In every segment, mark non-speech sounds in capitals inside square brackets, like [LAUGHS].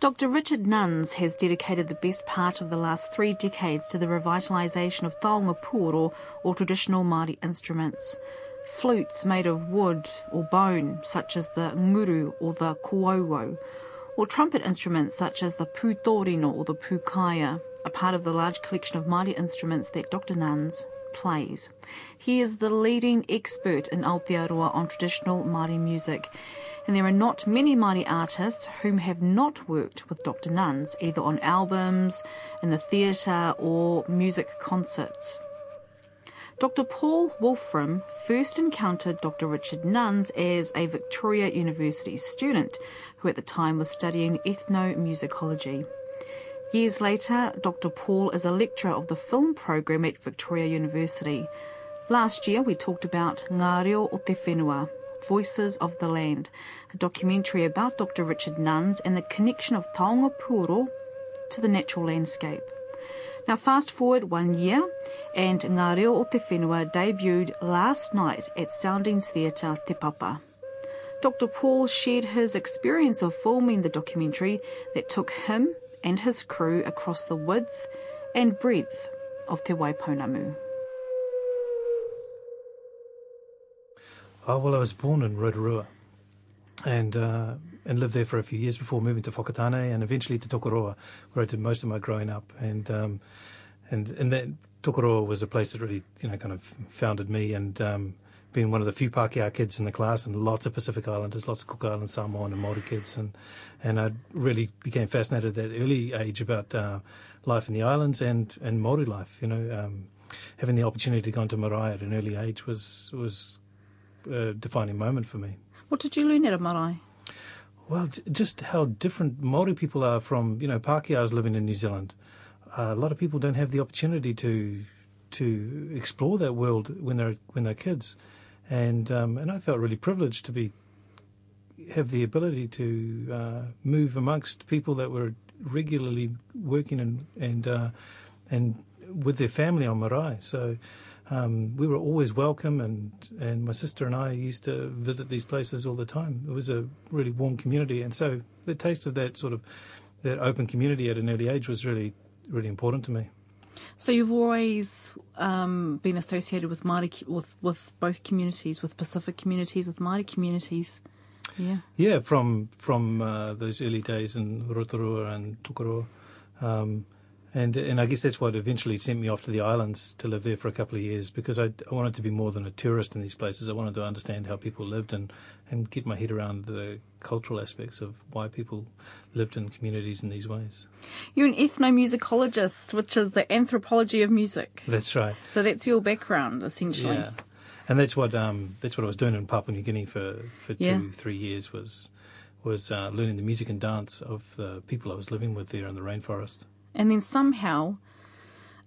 Dr. Richard Nunns has dedicated the best part of the last three decades to the revitalisation of taonga pūoro or traditional Māori instruments. Flutes made of wood or bone, such as the nguru or the kōauau, or trumpet instruments such as the pūtorino or the pūkāea, a part of the large collection of Māori instruments that Dr. Nunns plays. He is the leading expert in Aotearoa on traditional Māori music and there are not many Māori artists whom have not worked with Dr. Nunns, either on albums, in the theatre, or music concerts. Dr. Paul Wolframm first encountered Dr. Richard Nunns as a Victoria University student who at the time was studying ethnomusicology. Years later, Dr. Paul is a lecturer of the film program at Victoria University. Last year, we talked about Ngā Reo o Te Whenua, Voices of the Land, a documentary about Dr. Richard Nunns and the connection of Taonga Pūoro to the natural landscape. Now, fast forward one year, and Ngā Reo o Te Whenua debuted last night at Soundings Theatre Te Papa. Dr. Paul shared his experience of filming the documentary that took him and his crew across the width and breadth of Te Waipounamu. Oh, well, I was born in Rotorua and uh, and lived there for a few years before moving to Whakatane and eventually to Tokoroa, where I did most of my growing up. And um, and and that Tokoroa was a place that really you know kind of founded me and. Um, being one of the few Pākehā kids in the class, and lots of Pacific Islanders, lots of Cook Island, Samoan, and Māori kids, and and I really became fascinated at that early age about uh, life in the islands and and Māori life. You know, um, having the opportunity to go into marae at an early age was was defining moment for me. What did you learn at a marae? Well, just how different Maori people are from you know Pākehās living in New Zealand. Uh, a lot of people don't have the opportunity to to explore that world when they're when they're kids, and um, and I felt really privileged to be have the ability to uh, move amongst people that were regularly working and and uh, and with their family on marae. So um, we were always welcome, and, and my sister and I used to visit these places all the time. It was a really warm community, and so the taste of that sort of that open community at an early age was really really important to me. So you've always um, been associated with Māori, with with both communities, with Pacific communities, with Māori communities. Yeah. Yeah, from from uh, those early days in Rotorua and Tokoroa. Um, and and I guess that's what eventually sent me off to the islands to live there for a couple of years because I, I wanted to be more than a tourist in these places. I wanted to understand how people lived and, and get my head around the cultural aspects of why people lived in communities in these ways. You're an ethnomusicologist, which is the anthropology of music. That's right. So that's your background essentially. Yeah. And that's what um, that's what I was doing in Papua New Guinea for, for two, three years was was uh, learning the music and dance of the people I was living with there in the rainforest. And then somehow,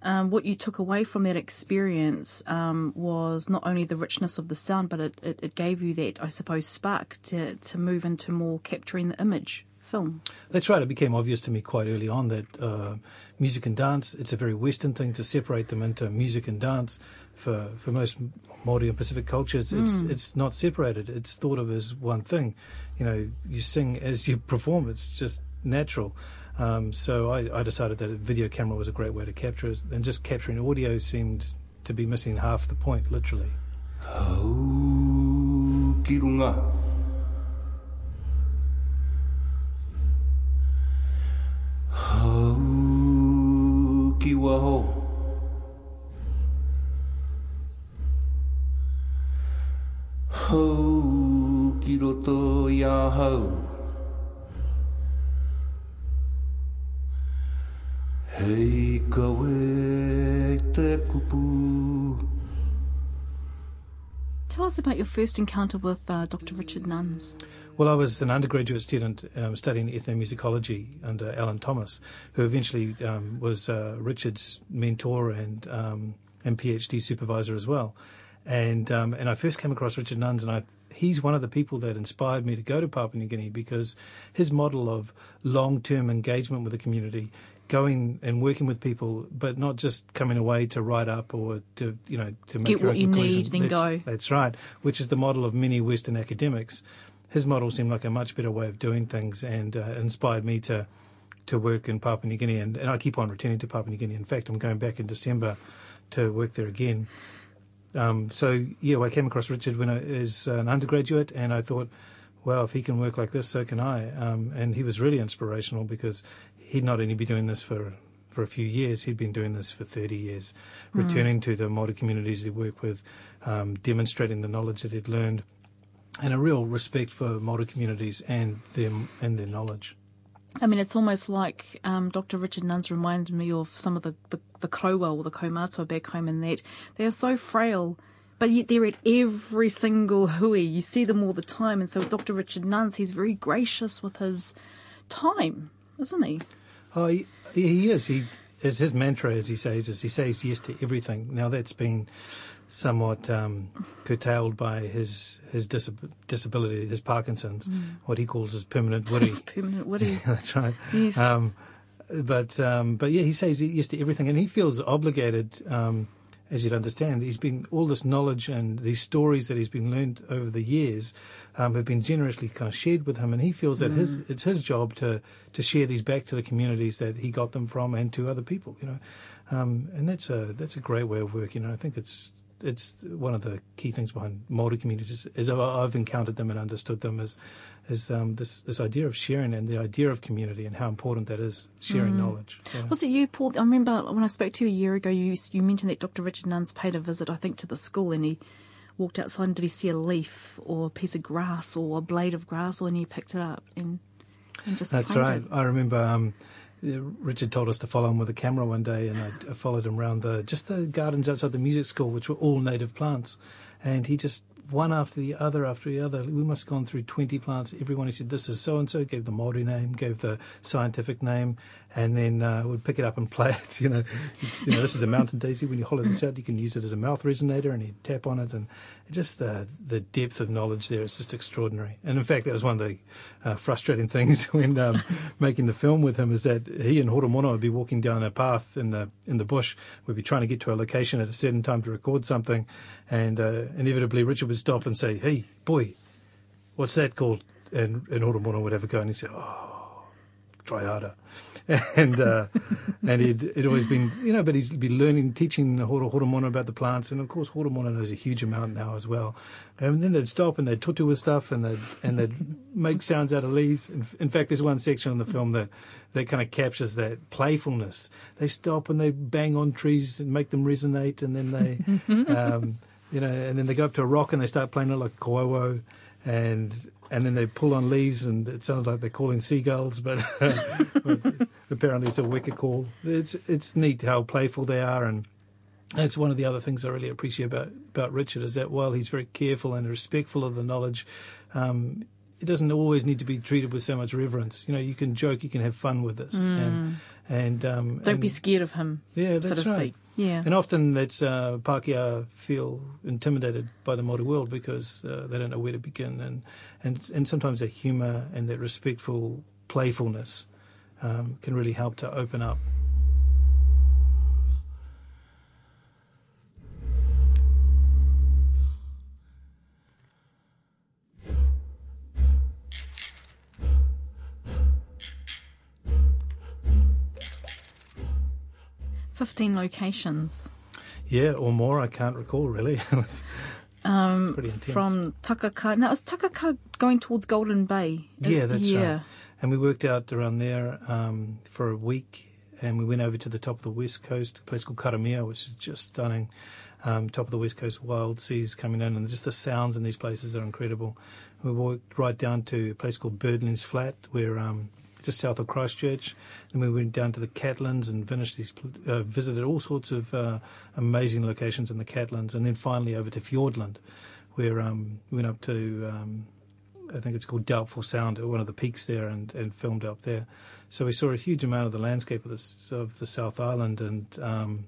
um, what you took away from that experience um, was not only the richness of the sound, but it, it, it, gave you that, I suppose, spark to, to move into more capturing the image film. That's right. It became obvious to me quite early on that uh, music and dance, it's a very Western thing to separate them into music and dance. For, for most Māori and Pacific cultures, it's, mm. it's not separated. It's thought of as one thing. You know, you sing as you [LAUGHS] perform. It's just natural. Um, so I, I, decided that a video camera was a great way to capture it, and just capturing audio seemed to be missing half the point, literally. kirunga. kiwaho. kiroto Tell us about your first encounter with uh, Dr. Richard Nunns. Well, I was an undergraduate student um, studying ethnomusicology under Alan Thomas, who eventually um, was uh, Richard's mentor and um, and PhD supervisor as well. And um, and I first came across Richard Nunns, and I, he's one of the people that inspired me to go to Papua New Guinea because his model of long-term engagement with the community going and working with people, but not just coming away to write up or to you know to make get what you need, then that's, go. That's right, which is the model of many Western academics his model seemed like a much better way of doing things and uh, inspired me to to work in Papua New Guinea. And, and I keep on returning to Papua New Guinea. In fact, I'm going back in December to work there again. Um, so yeah, I came across Richard when I was an undergraduate, and I thought, well, if he can work like this, so can I. Um, and he was really inspirational because he'd not only been doing this for for a few years, he'd been doing this for 30 years, mm. returning to the Māori communities he worked with, um, demonstrating the knowledge that he'd learned, and a real respect for Māori communities and them and their knowledge. I mean, it's almost like um, Dr. Richard Nunns reminded me of some of the, the, the koroua or the Kaumatua back home in that they are so frail, but yet they're at every single hui. You see them all the time. And so Dr. Richard Nunns, he's very gracious with his time, isn't he? Oh, he, he is. He, is his mantra, as he says, is he says yes to everything. Now, that's been somewhat um, curtailed by his his disab- disability, his Parkinson's, mm. what he calls his permanent witty. His permanent witty. [LAUGHS] that's right. Yes. Um, but um, but yeah, he says yes to everything, and he feels obligated. Um, as you'd understand, he's been all this knowledge and these stories that he's been learned over the years um, have been generously kind of shared with him, and he feels that mm. his it's his job to to share these back to the communities that he got them from and to other people. You know, um, and that's a that's a great way of working. And I think it's it's one of the key things behind Maori communities is I've encountered them and understood them as is um, this this idea of sharing and the idea of community and how important that is sharing mm. knowledge. Yeah. Was it you, Paul? I remember when I spoke to you a year ago, you you mentioned that Dr. Richard Nunns paid a visit, I think, to the school, and he walked outside and did he see a leaf or a piece of grass or a blade of grass, or and he picked it up and and just. That's right. I remember. Um, Richard told us to follow him with a camera one day, and I followed him around the just the gardens outside the music school, which were all native plants. And he just one after the other after the other. We must have gone through 20 plants. Everyone he said, this is so and so, gave the Māori name, gave the scientific name, and then uh, would pick it up and play [LAUGHS] it. You know, you know, this is a mountain daisy. When you hollow this out, you can use it as a mouth resonator, and he'd tap on it. And just the, the depth of knowledge there is just extraordinary. And in fact, that was one of the uh, frustrating [LAUGHS] things when um, making the film with him is that he and Horomono would be walking down a path in the in the bush. We'd be trying to get to a location at a certain time to record something, and uh, inevitably Richard would stop and say, "Hey, boy, what's that called?" And and Horomono would have a go, and he'd say, "Oh, try harder." [LAUGHS] and uh, and he'd, he'd always been, you know, but he's been learning, teaching Horo Horomono about the plants, and of course Horomono knows a huge amount now as well. And then they'd stop and they'd tutu with stuff, and they'd and they'd make sounds out of leaves. In, in fact, there's one section in the film that that kind of captures that playfulness. They stop and they bang on trees and make them resonate, and then they, [LAUGHS] um, you know, and then they go up to a rock and they start playing it like kowo, and and then they pull on leaves, and it sounds like they're calling seagulls, but, [LAUGHS] but apparently it's a weka call. It's it's neat how playful they are, and that's one of the other things I really appreciate about about Richard is that while he's very careful and respectful of the knowledge, um, it doesn't always need to be treated with so much reverence. You know, you can joke, you can have fun with this, mm. and and um, don't and, be scared of him. Yeah, that's so to right. Speak. Yeah, and often that's uh, Pākehā feel intimidated by the Māori world because uh, they don't know where to begin, and and and sometimes that humour and that respectful playfulness um, can really help to open up 15 locations. Yeah, or more. I can't recall really. [LAUGHS] it was, um, pretty intense. From Takaka. Now, is Takaka going towards Golden Bay? Yeah, that's yeah. right. And we worked out around there um, for a week, and we went over to the top of the west coast, a place called Karamea, which is just stunning. Um, top of the west coast, wild seas coming in, and just the sounds in these places are incredible. We walked right down to a place called Birdlings Flat, where um, just south of Christchurch. Then we went down to the Catlins and finished these, uh, visited all sorts of uh, amazing locations in the Catlins, and then finally over to Fiordland, where um, we went up to, um, I think it's called Doubtful Sound, one of the peaks there, and, and filmed up there. So we saw a huge amount of the landscape of, this, of the South Island, and um,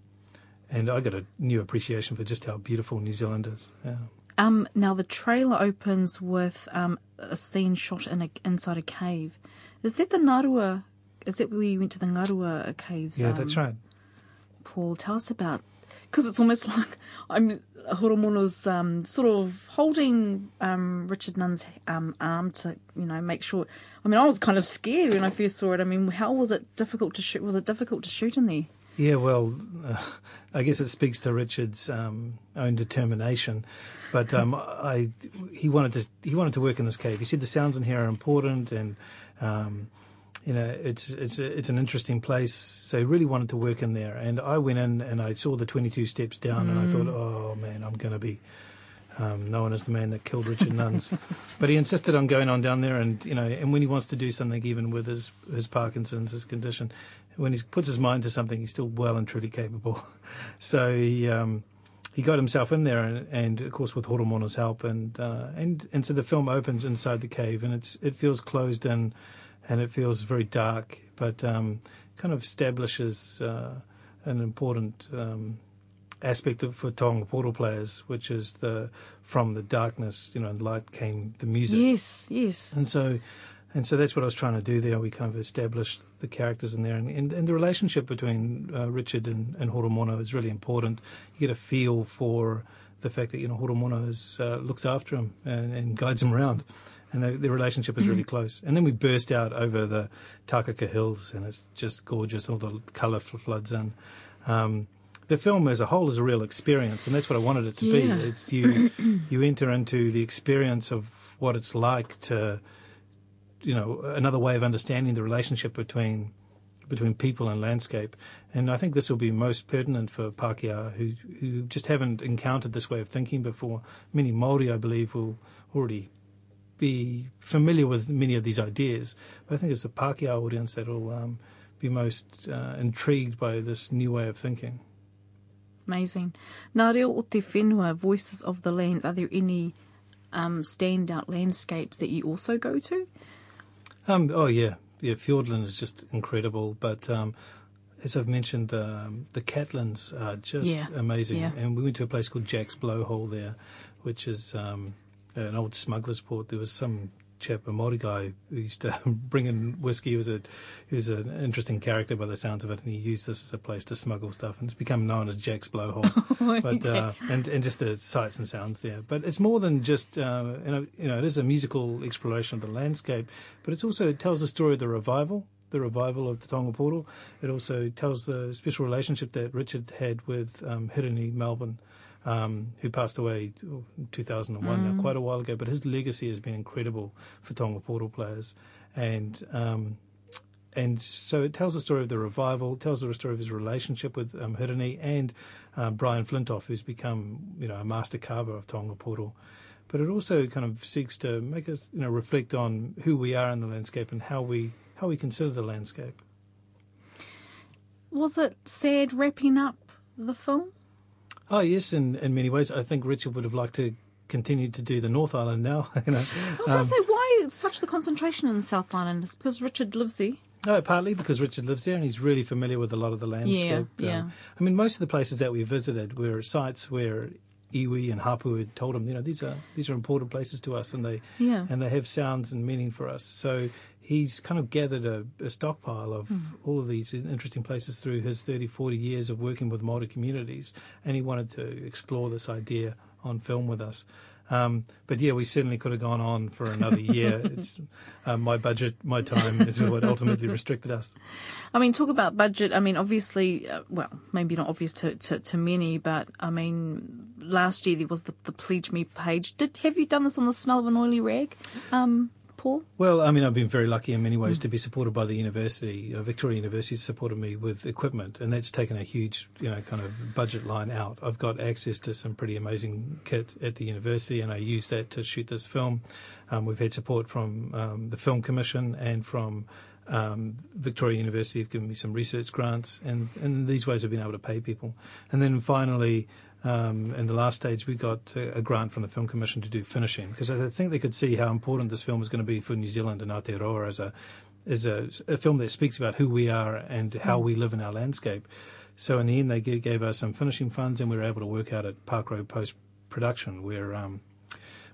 and I got a new appreciation for just how beautiful New Zealand is. Yeah. Um, now the trailer opens with um, a scene shot in a, inside a cave. Is that the Ngarua? Is that where you went to the Ngarua caves? Yeah, um, that's right. Paul, tell us about because it's almost [LAUGHS] like I'm Horomono's um, sort of holding um, Richard Nunn's um, arm to, you know, make sure. I mean, I was kind of scared when I first saw it. I mean, how was it difficult to shoot? Was it difficult to shoot in there? Yeah, well, uh, [LAUGHS] I guess it speaks to Richard's um, own determination. But um, [LAUGHS] I, he wanted to he wanted to work in this cave. He said the sounds in here are important, and um, you know it's it's it's an interesting place. So he really wanted to work in there. And I went in and I saw the 22 steps down, mm. and I thought, mm. oh man, I'm going to be um, known as the man that killed Richard Nunns. [LAUGHS] but he insisted on going on down there, and you know, and when he wants to do something, even with his his Parkinson's, his condition, when he puts his mind to something, he's still well and truly capable. [LAUGHS] so he um, he got himself in there, and, and of course with Horomono's help, and uh, and and so the film opens inside the cave, and it's it feels closed in, and it feels very dark, but um, kind of establishes uh, an important. Um, aspect of for Taonga pūoro players, which is the from the darkness, you know, light came the music. Yes, yes. And so and so that's what I was trying to do there. We kind of established the characters in there, and, and, and the relationship between uh, Richard and, and Horomono is really important. You get a feel for the fact that you know Horomono is, uh, looks after him and, and, guides him around, and the, the relationship is really mm-hmm. close. And then we burst out over the Takaka Hills, and it's just gorgeous. All the colour floods in. Um, the film as a whole is a real experience, and that's what I wanted it to yeah. be. It's you you enter into the experience of what it's like to you know another way of understanding the relationship between between people and landscape. And I think this will be most pertinent for Pākehā who who just haven't encountered this way of thinking before. Many Maori, I believe, will already be familiar with many of these ideas. But I think it's the Pākehā audience that will um, be most uh, intrigued by this new way of thinking. Amazing. Ngā reo o te whenua, Voices of the Land, are there any um, standout landscapes that you also go to? Um, oh yeah, yeah. Fiordland is just incredible, but um, as I've mentioned, the um, the Catlins are just yeah. amazing. Yeah. And we went to a place called Jack's Blowhole there, which is um, an old smuggler's port. There was some chap, a Māori guy, who used to [LAUGHS] bring in whiskey. He was a he was an interesting character by the sounds of it, and he used this as a place to smuggle stuff, and it's become known as Jack's Blowhole. [LAUGHS] Oh, but okay. uh, and and just the sights and sounds there. But it's more than just uh, you know you know it is a musical exploration of the landscape, but it's also it tells the story of the revival the revival of the Taonga Pūoro. It also tells the special relationship that Richard had with um, Hirini Melbourne, um, who passed away in 2001, mm. now quite a while ago. But his legacy has been incredible for Taonga Pūoro players, and um, and so it tells the story of the revival, tells the story of his relationship with um, Hirini and um, Brian Flintoff, who's become you know a master carver of Taonga Pūoro. But it also kind of seeks to make us you know reflect on who we are in the landscape and how we how we consider the landscape. Was it sad wrapping up the film? Oh yes, in in many ways. I think Richard would have liked to continue to do the North Island now. [LAUGHS] you know, I was um, going to say why such the concentration in the South Island? It's because Richard lives there. No, partly because Richard lives there and he's really familiar with a lot of the landscape. Yeah, yeah. Um, I mean, most of the places that we visited were sites where iwi and hapu had told him, you know, these are these are important places to us, and they yeah. and they have sounds and meaning for us. So he's kind of gathered a, a stockpile of mm. all of these interesting places through his 30, 40 years of working with Māori communities, and he wanted to explore this idea on film with us. Um, but yeah, we certainly could have gone on for another [LAUGHS] year. it's uh, my budget, my time is what ultimately restricted us. I mean, talk about budget. I mean, obviously, uh, well, maybe not obvious to, to, to, many, but I mean, last year there was the, the Pledge Me page. Did have you done this on the smell of an oily rag? Um, Paul? Well, I mean, I've been very lucky in many ways mm. to be supported by the university. Uh, Victoria University supported me with equipment, and that's taken a huge, you know, kind of budget line out. I've got access to some pretty amazing kit at the university, and I use that to shoot this film. Um, we've had support from um, the Film Commission and from um, Victoria University have given me some research grants, and, and in these ways I've been able to pay people. And then finally, um, in the last stage, we got a, a, grant from the Film Commission to do finishing because I think they could see how important this film was going to be for New Zealand and Aotearoa as a as a, a, film that speaks about who we are and how we live in our landscape. So in the end, they gave us some finishing funds, and we were able to work out at Park Road Post Production, where um,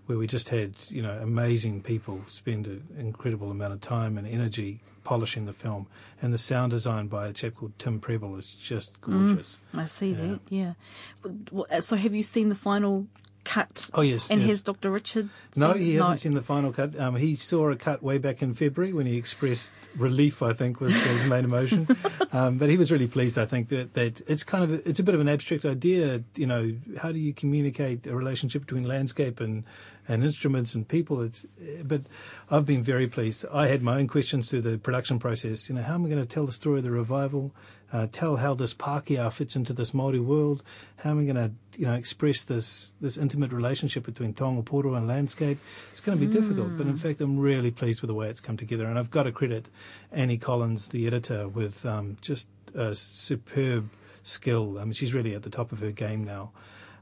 where we just had you know amazing people spend an incredible amount of time and energy polishing the film, and the sound design by a chap called Tim Preble is just gorgeous. Mm, I see yeah. that. Yeah. So, have you seen the final cut. Oh yes, and yes. has Dr. Richard? No, he hasn't no. seen the final cut. Um, he saw a cut way back in February when he expressed relief. I think was his [LAUGHS] main emotion, um, but he was really pleased. I think that, that it's kind of it's a bit of an abstract idea. You know, how do you communicate a relationship between landscape and and instruments and people. It's, but I've been very pleased. I had my own questions through the production process. You know, how am I going to tell the story of the revival? Uh, tell how this Pākehā fits into this Māori world. How am I going to, you know, express this this intimate relationship between Taonga and landscape? It's going to be mm. difficult, but in fact, I'm really pleased with the way it's come together. And I've got to credit Annie Collins, the editor, with um, just a superb skill. I mean, she's really at the top of her game now.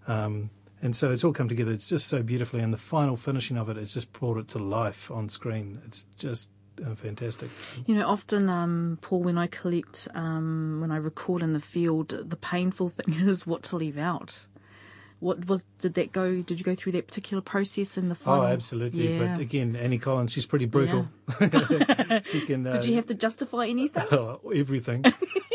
Um, and so it's all come together. It's just so beautifully, and the final finishing of it has just brought it to life on screen. It's just uh, fantastic. You know, often, um, Paul, when I collect, um, when I record in the field, the painful [LAUGHS] thing is what to leave out. What was did that go? Did you go through that particular process in the final? Oh, absolutely. Yeah. But again, Annie Collins, she's pretty brutal. Yeah. [LAUGHS] she can. Uh, did you have to justify anything? Oh, [LAUGHS] everything.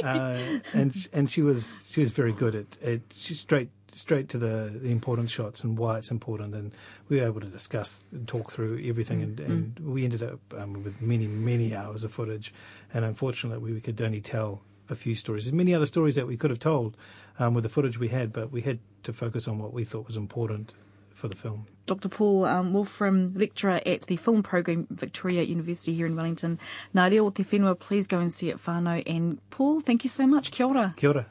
uh, and and she was she was very good at, at she's straight straight to the, the important shots and why it's important. And we were able to discuss and talk through everything. Mm. And, and mm. we ended up um, with many, many hours of footage. And unfortunately, we could only tell a few stories. There's many other stories that we could have told um, with the footage we had, but we had to focus on what we thought was important for the film. Dr. Paul um, Wolframm, lecturer at the film program Victoria University here in Wellington. Ngā reo te whenua, please go and see it whānau. And Paul, thank you so much. Kia ora. Kia ora.